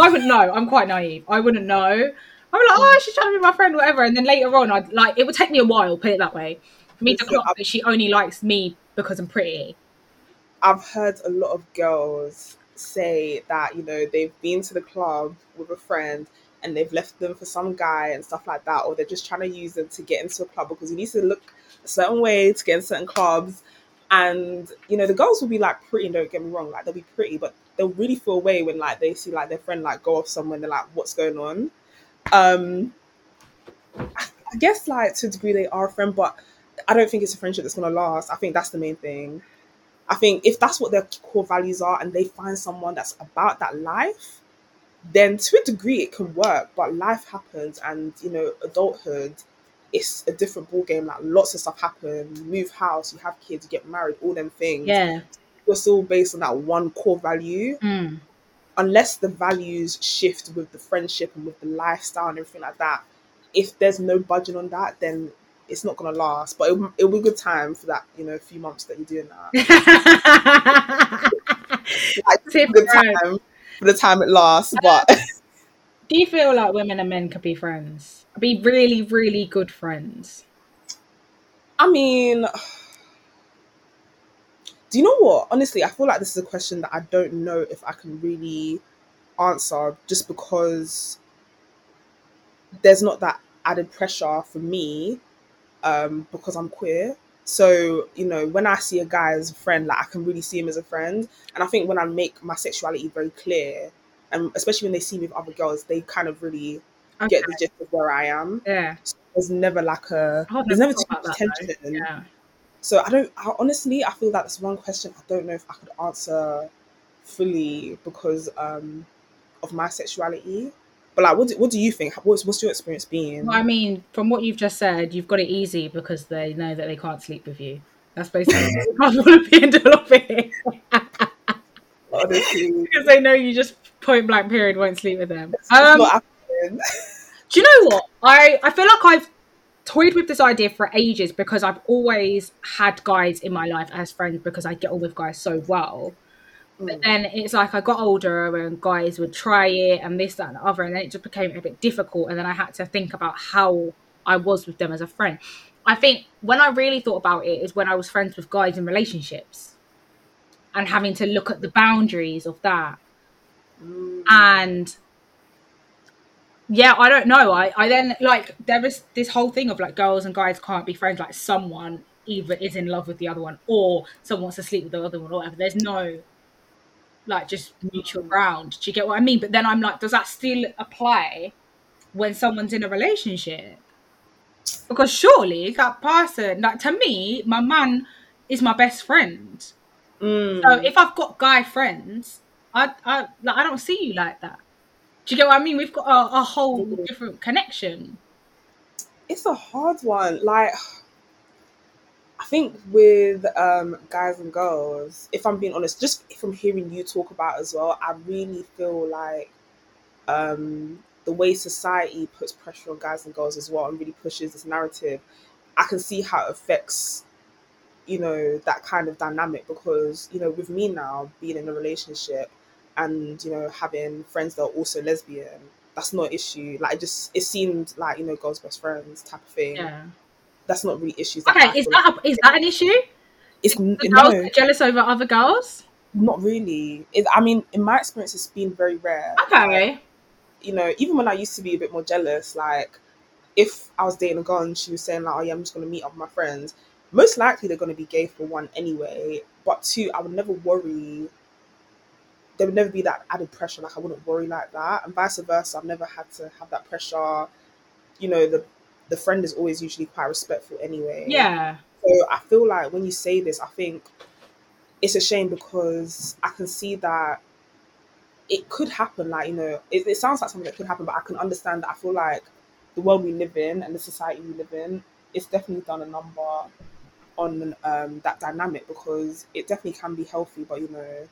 I wouldn't know. I'm quite naive. I wouldn't know. I'm like, oh, she's trying to be my friend, whatever. And then later on, I'd like it would take me a while, put it that way, for me to clock that she only likes me because I'm pretty. I've heard a lot of girls say that you know they've been to the club with a friend and they've left them for some guy and stuff like that, or they're just trying to use them to get into a club because you need to look a certain way to get in certain clubs. And you know the girls will be like pretty. Don't get me wrong, like they'll be pretty, but they'll really feel away when like they see like their friend like go off somewhere. They're like, "What's going on?" Um, I guess like to a degree they are a friend, but I don't think it's a friendship that's gonna last. I think that's the main thing. I think if that's what their core values are and they find someone that's about that life, then to a degree it can work. But life happens and you know, adulthood it's a different ball game. Like lots of stuff happen. You move house, you have kids, you get married, all them things. Yeah. You're still based on that one core value. Mm. Unless the values shift with the friendship and with the lifestyle and everything like that. If there's no budging on that, then it's not gonna last. But it, it'll be a good time for that, you know, a few months that you're doing that. Like, Tip good time for the time it lasts. But Do you feel like women and men could be friends? Be really, really good friends. I mean, do you know what? Honestly, I feel like this is a question that I don't know if I can really answer just because there's not that added pressure for me um, because I'm queer. So, you know, when I see a guy as a friend, like I can really see him as a friend. And I think when I make my sexuality very clear, and especially when they see me with other girls, they kind of really get the gist of where I am. Yeah. So there's never like a there's never too much tension. Yeah. So I don't I, honestly I feel that's one question I don't know if I could answer fully because um of my sexuality. But like what do, what do you think? What's what's your experience being? Well, I mean, from what you've just said, you've got it easy because they know that they can't sleep with you. That's basically I want to be end all of it Honestly, because they know you just point blank period won't sleep with them. Um, not do you know what? I I feel like I've toyed with this idea for ages because I've always had guys in my life as friends because I get on with guys so well. But Mm. then it's like I got older and guys would try it and this, that, and the other, and then it just became a bit difficult. And then I had to think about how I was with them as a friend. I think when I really thought about it is when I was friends with guys in relationships and having to look at the boundaries of that. Mm. And yeah, I don't know. I, I then like there is this whole thing of like girls and guys can't be friends. Like someone either is in love with the other one or someone wants to sleep with the other one or whatever. There's no like just mutual ground. Do you get what I mean? But then I'm like, does that still apply when someone's in a relationship? Because surely that person, like to me, my man is my best friend. Mm. So if I've got guy friends, I I like I don't see you like that. Do you get what I mean? We've got a, a whole Mhm. different connection. it's a hard one. Like, I think with um, guys and girls, if I'm being honest, just from hearing you talk about it as well, I really feel like um, the way society puts pressure on guys and girls as well and really pushes this narrative, I can see how it affects, you know, that kind of dynamic because, you know, with me now being in a relationship and, you know, having friends that are also lesbian, that's not an issue. Like, it just, it seemed like, you know, girls' best friends type of thing. Yeah. That's not really issues. Okay, I is that like- a, is that an issue? it's no, girls get jealous over other girls? not really. It, I mean, in my experience, it's been very rare. Okay. you know, even when I used to be a bit more jealous, like if I was dating a girl and she was saying like, "Oh yeah, I'm just gonna meet up with my friends," most likely they're gonna be gay for one anyway. But two, I would never worry. There would never be that added pressure. Like I wouldn't worry like that, and vice versa. I've never had to have that pressure. You know, the the friend is always usually quite respectful anyway. Yeah. So I feel like when you say this, I think it's a shame because I can see that it could happen. Like, you know, it, it sounds like something that could happen, but I can understand that I feel like the world we live in and the society we live in, it's definitely done a number on um, that dynamic because it definitely can be healthy, but you know,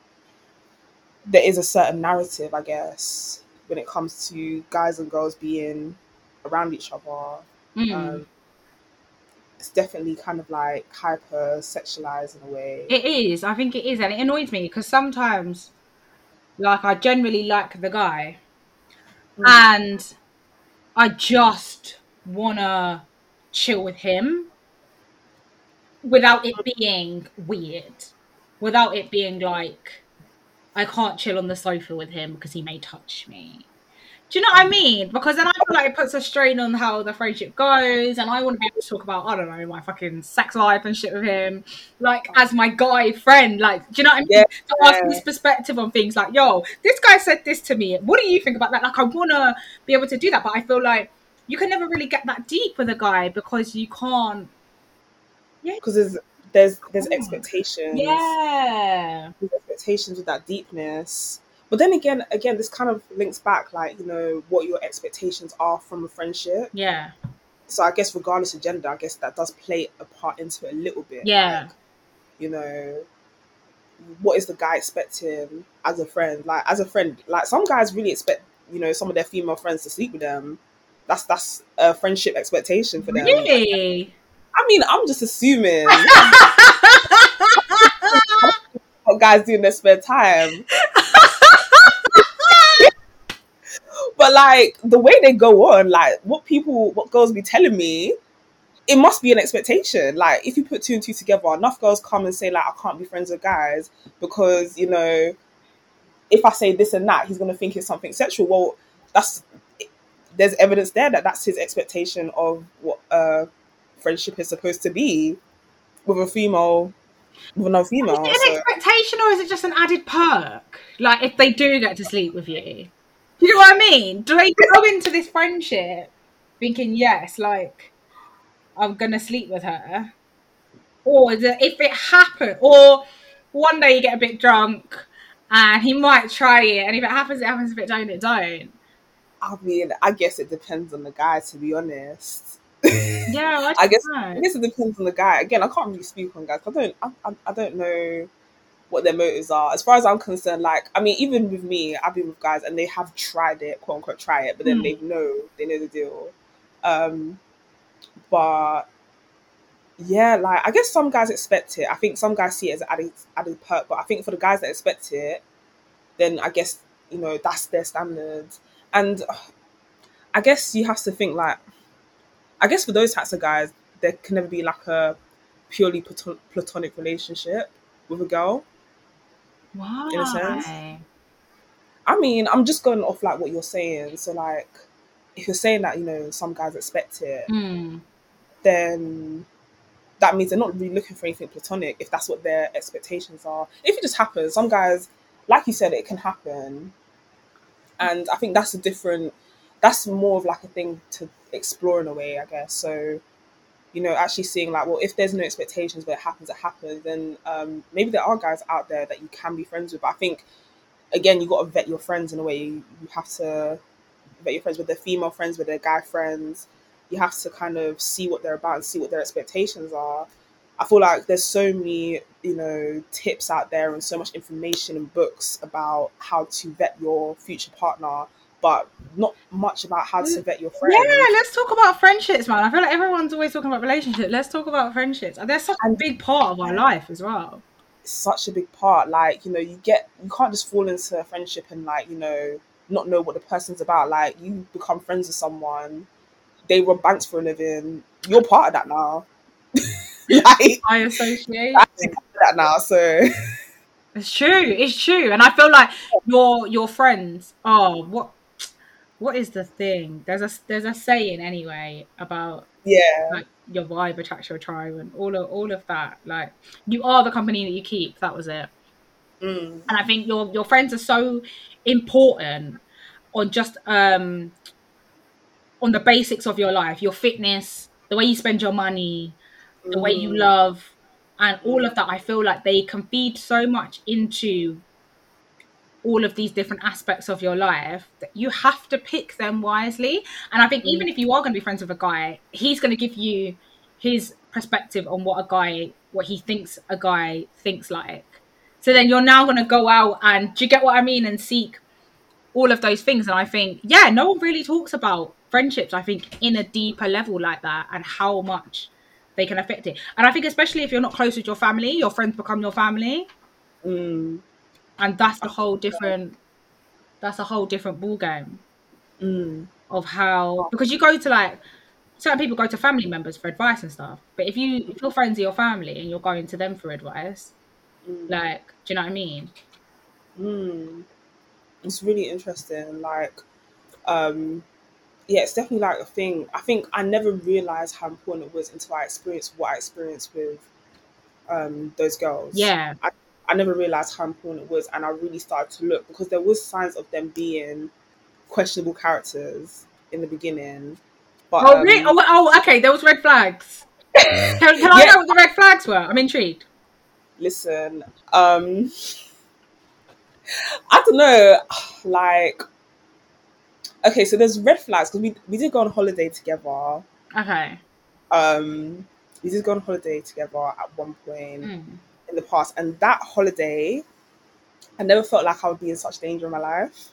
there is a certain narrative, I guess, when it comes to guys and girls being around each other. Mm. Um, it's definitely kind of like hyper sexualized in a way. It is. I think it is, and it annoys me because sometimes, like, I generally like the guy, Mm. and I just wanna chill with him without it being weird, without it being like I can't chill on the sofa with him because he may touch me. Do you know what I mean? Because then I feel like it puts a strain on how the friendship goes, and I want to be able to talk about I don't know my fucking sex life and shit with him, like as my guy friend. Like, do you know what I mean? Yeah. To ask his perspective on things like, yo, this guy said this to me. What do you think about that? Like, I want to be able to do that, but I feel like you can never really get that deep with a guy because you can't. Yeah, because there's there's there's Oh. expectations. Yeah. There's expectations with that deepness. But then again, again, this kind of links back, like you know, what your expectations are from a friendship. Yeah. So I guess, regardless of gender, I guess that does play a part into it a little bit. Yeah. Like, you know, what is the guy expecting as a friend? Like as a friend, like some guys really expect, you know, some of their female friends to sleep with them. That's that's a friendship expectation for them. Really? I mean, I'm just assuming what guys do in their spare time. but like the way they go on, like what people, what girls be telling me, it must be an expectation. Like if you put two and two together, enough girls come and say like I can't be friends with guys because you know if I say this and that, he's gonna think it's something sexual. Well, that's there's evidence there that that's his expectation of what uh friendship is supposed to be with a female with another female. Is it an So, expectation or is it just an added perk? Like if they do get to sleep with you. You know what I mean? Do they go into this friendship thinking, yes, like I'm gonna sleep with her? Or is it, if it happens or one day you get a bit drunk and he might try it and if it happens it happens if it don't it don't. I mean, I guess it depends on the guy. To be honest, Yeah, I, guess I guess it depends on the guy. Again, I can't really speak on guys. I don't. I, I, I don't know what their motives are. As far as I'm concerned, like I mean, even with me, I've been with guys and they have tried it, quote unquote, try it, but then Hmm. they know they know the deal. Um, but yeah, like I guess some guys expect it. I think some guys see it as an added added perk, but I think for the guys that expect it, then I guess you know that's their standards. And uh, I guess you have to think like, I guess for those types of guys, there can never be like a purely platon- platonic relationship with a girl. Why? in a sense. I mean, I'm just going off like what you're saying. So like, if you're saying that you know some guys expect it, Hmm. then that means they're not really looking for anything platonic if that's what their expectations are. If it just happens, some guys, like you said, it can happen. And I think that's a different, that's more of like a thing to explore in a way, I guess. So, you know, actually seeing like, well, if there's no expectations, but it happens, it happens, then um, maybe there are guys out there that you can be friends with. But I think, again, you got to vet your friends in a way. You, you have to vet your friends with their female friends, with their guy friends you have to kind of see what they're about and see what their expectations are. I feel like there's so many, you know, tips out there and so much information and books about how to vet your future partner, but not much about how to mm. vet your friends. Yeah, no, no, let's talk about friendships, man. I feel like everyone's always talking about relationships. Let's talk about friendships. They're such a big part of our life as well. Such a big part. Like, you know, you get you can't just fall into a friendship and like, you know, not know what the person's about. Like you become friends with someone, they rob banks for a living, you're part of that now. like By association. actually part of that now. So It's true. It's true. And I feel like your your friends. Oh, what what is the thing? There's a there's a saying anyway about yeah. like your vibe attracts your tribe and all of all of that. Like you are the company that you keep. That was it. Mm. and I think your your friends are so important on just um on the basics of your life, your fitness, the way you spend your money, the way you Mm. love, and all of that. I feel like they can feed so much into all of these different aspects of your life that you have to pick them wisely. And I think even if you are going to be friends with a guy, he's going to give you his perspective on what a guy what he thinks a guy thinks like. So then you're now going to go out and do you get what I mean and seek all of those things and I think yeah, no one really talks about friendships I think in a deeper level like that and how much they can affect it. And I think especially if you're not close with your family, your friends become your family. Mm. And that's a whole different that's a whole different ball game Mm. of how because you go to like certain people go to family members for advice and stuff. But if you if your friends are your family and you're going to them for advice, Mm. like do you know what I mean? Mm. It's really interesting. Like, um, yeah, it's definitely like a thing. I think I never realized how important it was until I experienced what I experienced with um, those girls. Yeah. I never realized how important it was, and I really started to look because there was signs of them being questionable characters in the beginning. But Oh, um, really? oh, oh, okay. There was red flags. Can, can I know what the red flags were? I'm intrigued. listen, um, I don't know, like, okay, so there's red flags because we we did go on holiday together. Okay. Um, we did go on holiday together at one point Mm. In the past, and that holiday, I never felt like I would be in such danger in my life.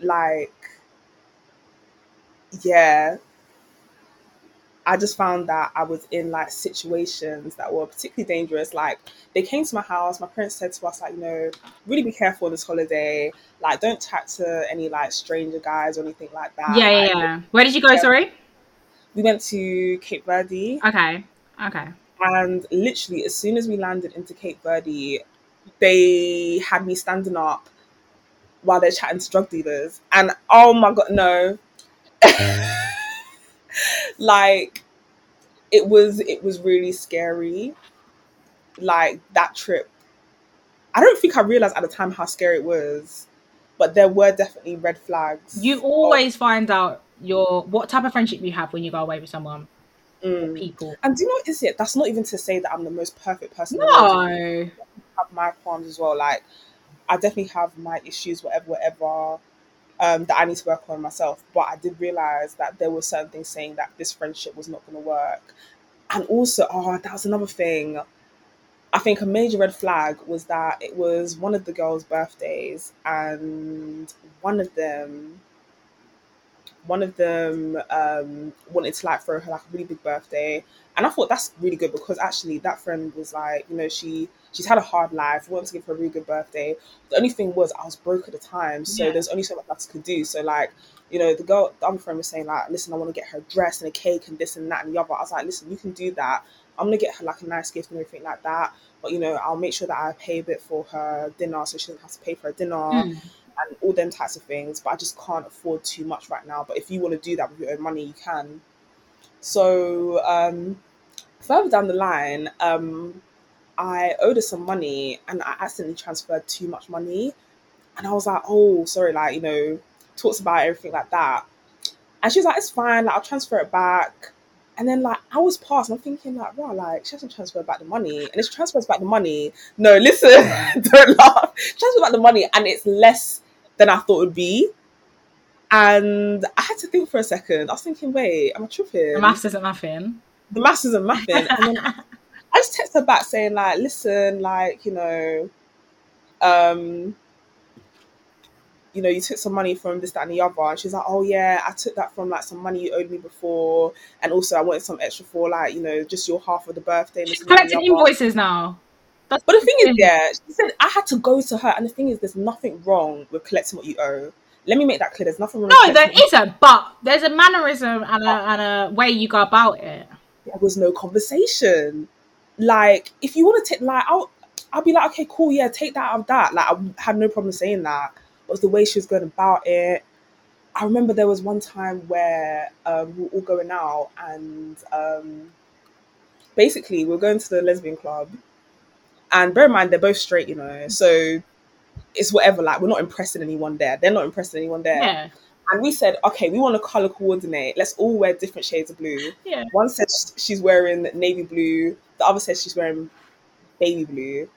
Like, yeah, I just found that I was in like situations that were particularly dangerous. Like, they came to my house. My parents said to us, like, you know, really be careful this holiday. Like, don't chat to any like stranger guys or anything like that. Yeah, yeah, Like, yeah. Where did you go? Yeah. Sorry. We went to Cape Verde. Okay. Okay. And literally, as soon as we landed into Cape Verde, they had me standing up while they're chatting to drug dealers. And oh my god, no. like it was it was really scary. Like that trip. I don't think I realized at the time how scary it was. But there were definitely red flags. You always find out your what type of friendship you have when you go away with someone. Mm. People. And do you know what is it? That's not even to say that I'm the most perfect person. in the world. No. have my qualms as well. Like, I definitely have my issues, whatever, whatever, um, that I need to work on myself. But I did realize that there were certain things saying that this friendship was not going to work. And also, oh, that was another thing. I think a major red flag was that it was one of the girls' birthdays, and one of them, one of them um, wanted to like throw her like a really big birthday, and I thought that's really good because actually that friend was like, you know, she she's had a hard life, wanted to give her a really good birthday. The only thing was I was broke at the time, so Yeah. there's only so much that I could do. So like, you know, the girl, the other friend was saying like, listen, I want to get her a dress and a cake and this and that and the other. I was like, listen, you can do that. I'm gonna get her like a nice gift and everything like that. But you know, I'll make sure that I pay a bit for her dinner so she doesn't have to pay for her dinner Mm. And all them types of things. But I just can't afford too much right now. But if you want to do that with your own money, you can. So um, further down the line, um, I owed her some money and I accidentally transferred too much money. And I was like, oh, sorry, like, you know, talks about everything like that. And she was like, it's fine, like, I'll transfer it back. And then, like, hours passed, and I'm thinking, like, wow, like, she hasn't transferred back the money. And if she transfers back the money, no, listen, don't laugh. She transfers back the money, and it's less than I thought it would be. And I had to think for a second. I was thinking, wait, am I tripping? The maths isn't nothing. the masters and mathing. And then I just texted her back saying like, listen, like, you know, um, you know, you took some money from this, that, and the other. And she's like, oh yeah, I took that from like some money you owed me before, and also I wanted some extra for like, you know, just your half of the birthday. She's collecting invoices now. But the thing is, yeah, she said I had to go to her, and the thing is, there's nothing wrong with collecting what you owe. Let me make that clear. There's nothing wrong. No, there isn't, but there's a mannerism and a, and a way you go about it. there was no conversation. Like, if you want to take, like, I'll, I'll be like, okay, cool, yeah, take that out of that. Like, I had no problem saying that. But it was the way she was going about it. I remember there was one time where um, we were all going out, and um, basically, we were going to the lesbian club. And bear in mind, they're both straight, you know, so it's whatever. Like, we're not impressing anyone there. They're not impressing anyone there. Yeah. And we said, okay, we want to color coordinate. Let's all wear different shades of blue. Yeah. One says she's wearing navy blue. The other says she's wearing baby blue.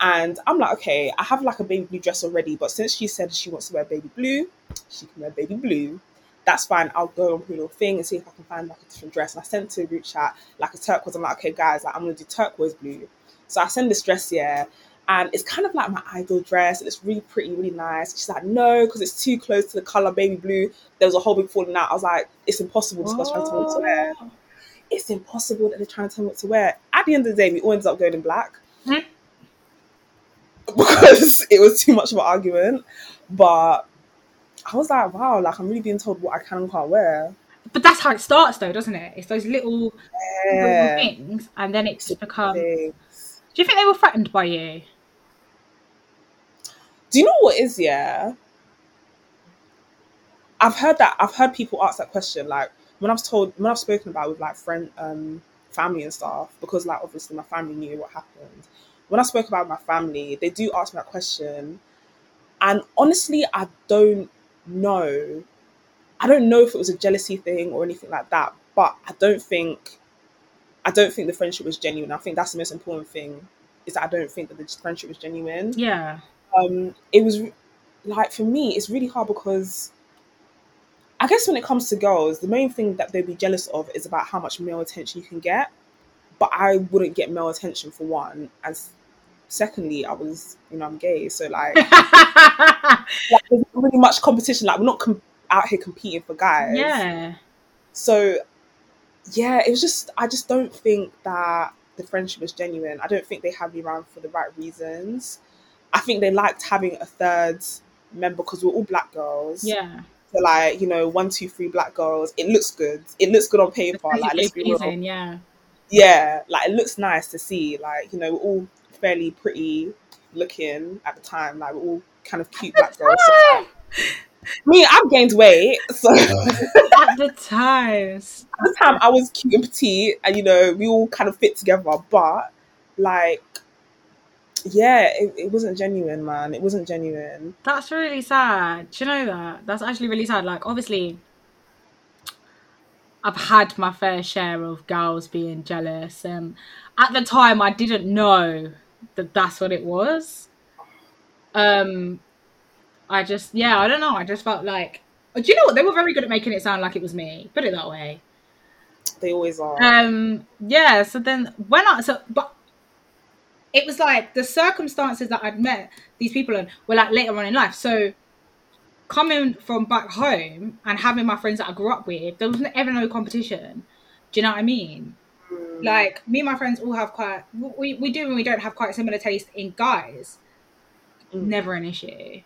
And I'm like, okay, I have like a baby blue dress already, but since she said she wants to wear baby blue, she can wear baby blue. that's fine. I'll go on a little thing and see if I can find like a different dress. And I sent to a group chat like a turquoise. I'm like, okay, guys, like I'm gonna do turquoise blue. So I send this dress here, and it's kind of like my idol dress, and it's really pretty, really nice. She's like, no, because it's too close to the color baby blue. There was a whole big falling out. I was like, it's impossible. This girl's trying to tell me what to wear. Oh. It's impossible that they're trying to tell me what to wear. At the end of the day, we all ended up going in black Hmm. because it was too much of an argument. But I was like, wow, like I'm really being told what I can and can't wear. But that's how it starts, though, doesn't it? It's those little, little things, and then it's become. Do you think they were threatened by you? Do you know what is yeah? I've heard that I've heard people ask that question like when I've told when I've spoken about it with like friend um family and stuff because like obviously my family knew what happened. When I spoke about my family, they do ask me that question. And honestly, I don't know. I don't know if it was a jealousy thing or anything like that, but I don't think I don't think the friendship was genuine. I think that's the most important thing is that I don't think that the friendship was genuine Yeah. um it was like for me it's really hard because i guess when it comes to girls the main thing that they'd be jealous of is about how much male attention you can get but i wouldn't get male attention for one and secondly i was you know i'm gay so like, like there's not really much competition like we're not com- out here competing for guys yeah. so yeah it was just i just don't think that the friendship was genuine. I don't think they had me around for the right reasons. I think they liked having a third member because we're all black girls. Yeah. so like you know one two three black girls it looks good. It looks good on paper. Like let's be real. yeah. yeah like it looks nice to see. Like you know we're all fairly pretty looking at the time. Like we're all kind of cute black girls. So, Mean I've gained weight so At the times. at the time I was cute and petite, and you know we all kind of fit together. But like, yeah, it, it wasn't genuine, man. It wasn't genuine. That's really sad. Do you know that? That's actually really sad. Like, obviously, I've had my fair share of girls being jealous. and at the time, I didn't know that that's what it was. Um, I just, yeah, I don't know. I just felt like, do you know what? They were very good at making it sound like it was me. Put it that way. They always are. Um, yeah. So then when I so but it was like the circumstances that I'd met these people in were like later on in life. So coming from back home and having my friends that I grew up with, there was ever no competition. Do you know what I mean? Mm. Like me and my friends all have quite we we do and we don't have quite similar taste in guys. Mm. Never an issue.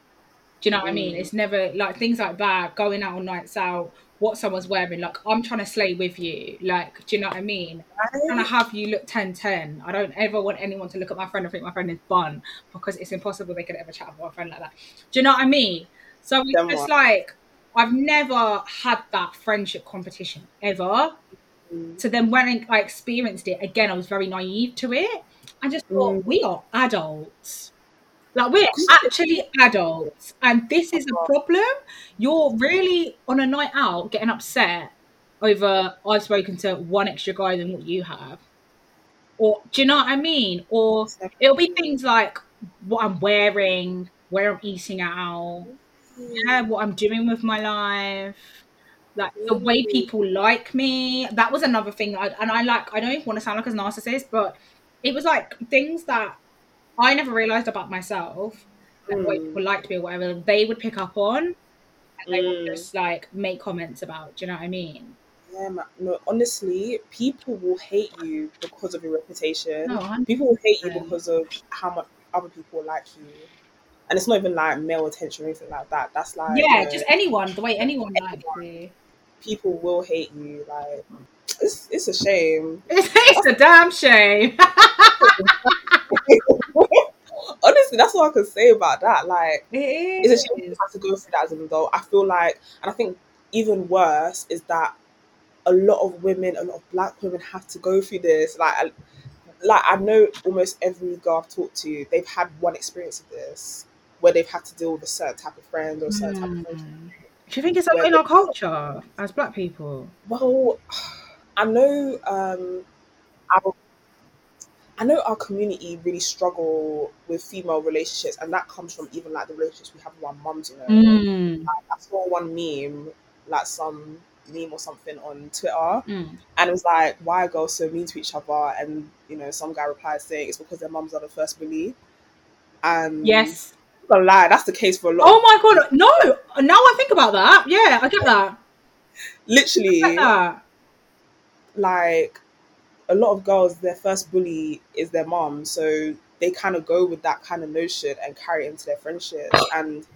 Do you know what I mean? Mm. It's never like things like that, going out on nights out, what someone's wearing. Like I'm trying to slay with you. Like, do you know what I mean? I'm trying to have you look 10 10. I don't ever want anyone to look at my friend and think my friend is fun because it's impossible they could ever chat with my friend like that. Do you know what I mean? So it's Then just what? like, I've never had that friendship competition ever. Mm. So then when I experienced it, again, I was very naive to it. I just thought, Mm. we are adults. Like, we're actually adults. And this is a problem. You're really on a night out getting upset over I've spoken to one extra guy than what you have. Or do you know what I mean? Or it'll be things like what I'm wearing, where I'm eating out, yeah, what I'm doing with my life, like the way mm. people like me. That was another thing. I, and I like, I don't even want to sound like a narcissist, but it was like things that I never realized about myself, and the way Mm. people liked me or whatever, they would pick up on. And they would Mm. just like make comments about. Do you know what I mean? Yeah, man. No, honestly, people will hate you because of your reputation. No, People will hate you because of how much other people like you. And it's not even like male attention or anything like that. That's like Yeah, you know, just anyone, the way anyone likes me. people will hate you. Like it's it's a shame. It's a damn shame. Honestly, that's all I can say about that. Like It it's a shame you have to go through that as an adult. I feel like, and I think even worse is that a lot of women, a lot of black women have to go through this. Like, I, like I know almost every girl I've talked to, they've had one experience of this where they've had to deal with a certain type of friend or a certain type of friendship. Mm. Do you think it's in our culture as black people? Well, I know, um, our, I know our community really struggle with female relationships, and that comes from even like the relationships we have with our mums. You know, Mm. I saw one meme like some meme or something on Twitter, Mm. and it was like, "Why are girls so mean to each other?" And you know, some guy replied saying it's because their mums are the first bully. And Yes. Gonna lie, that's the case for a lot. Oh my god, no! Now I think about that. Yeah, I get that. Literally, I get that. like a lot of girls, their first bully is their mom, so they kind of go with that kind of notion and carry it into their friendships. And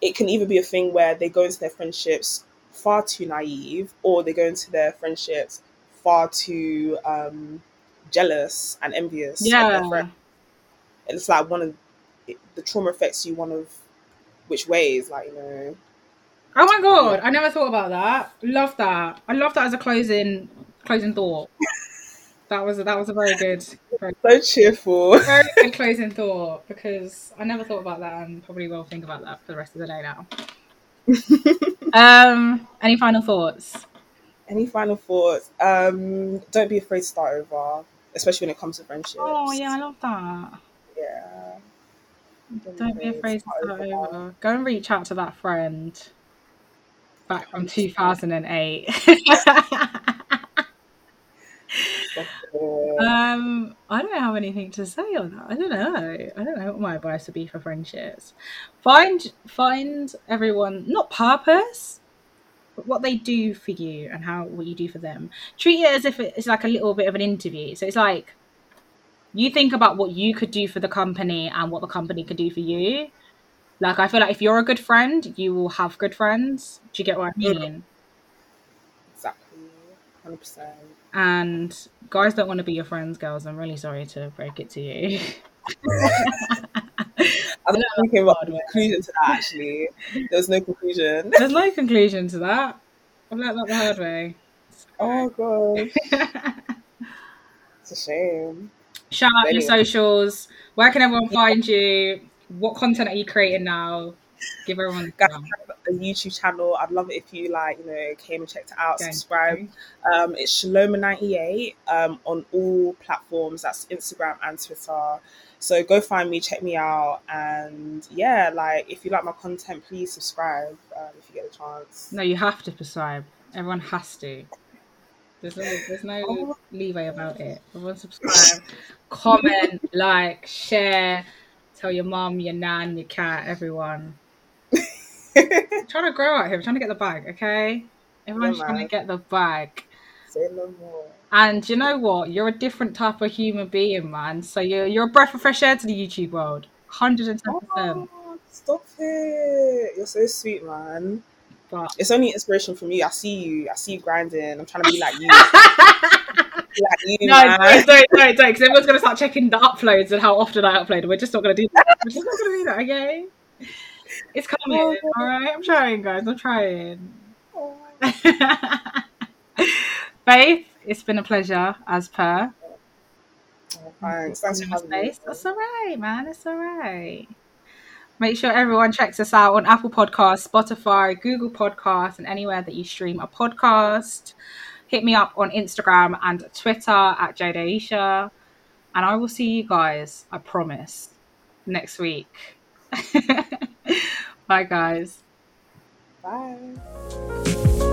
it can either be a thing where they go into their friendships far too naive, or they go into their friendships far too um, jealous and envious. Yeah. It's like one of the trauma affects you one of which ways, like you know. Oh my god, I never thought about that. Love that. I love that as a closing closing thought. That was that was a very good, very, So cheerful. very good closing thought because I never thought about that and probably will think about that for the rest of the day now. Um, any final thoughts? Any final thoughts? Um, don't be afraid to start over, especially when it comes to friendships. Oh yeah, I love that. yeah. Don't be afraid to start over. Go and reach out to that friend back from 2008. um, I don't have anything to say on that. I don't know. I don't know what my advice would be for friendships. Find find everyone not purpose, but what they do for you and how what you do for them. Treat it as if it's like a little bit of an interview. So it's like you think about what you could do for the company and what the company could do for you. Like I feel like if you're a good friend, you will have good friends. Do you get what I mean? Exactly. Hundred percent. And guys don't want to be your friends, girls. I'm really sorry to break it to you. I don't think came up with a conclusion to that. Actually, there was no conclusion. There's no conclusion to that. I've learned that the hard way. Oh god, it's a shame. Shout out your socials. Where can everyone find you? What content are you creating now? Give everyone the YouTube channel. I'd love it if you like, you know, came and checked it out. Okay. Subscribe. Um, it's Shaloma98 um, on all platforms. That's Instagram and Twitter. So go find me, check me out, and yeah, like if you like my content, please subscribe um, if you get a chance. No, you have to subscribe. Everyone has to. There's no, there's no leeway about it. Everyone subscribe, comment, like, share, tell your mom, your nan, your cat, everyone. Trying to grow out here. I'm trying to get the bag, okay? Everyone's trying to get the bag. Say no more. And you know what? You're a different type of human being, man. So you're you're a breath of fresh air to the YouTube world. Hundred and ten percent. Oh, stop it! You're so sweet, man. But It's only inspiration from you. I see you. I see you grinding. I'm trying to be like you. Like you, no, man. don't, don't, don't, because everyone's gonna start checking the uploads and how often I upload. We're just not gonna do that. We're just not gonna do that, okay? It's oh, coming. Oh. All right, I'm trying, guys. I'm trying. Oh, Faith, it's been a pleasure as per. thanks. Thanks for in my having me. space. That's all right, man. It's all right. Make sure everyone checks us out on Apple Podcasts, Spotify, Google Podcasts, and anywhere that you stream a podcast. Hit me up on Instagram and Twitter at Jade Aisha. And I will see you guys, I promise, next week. Bye, guys. Bye.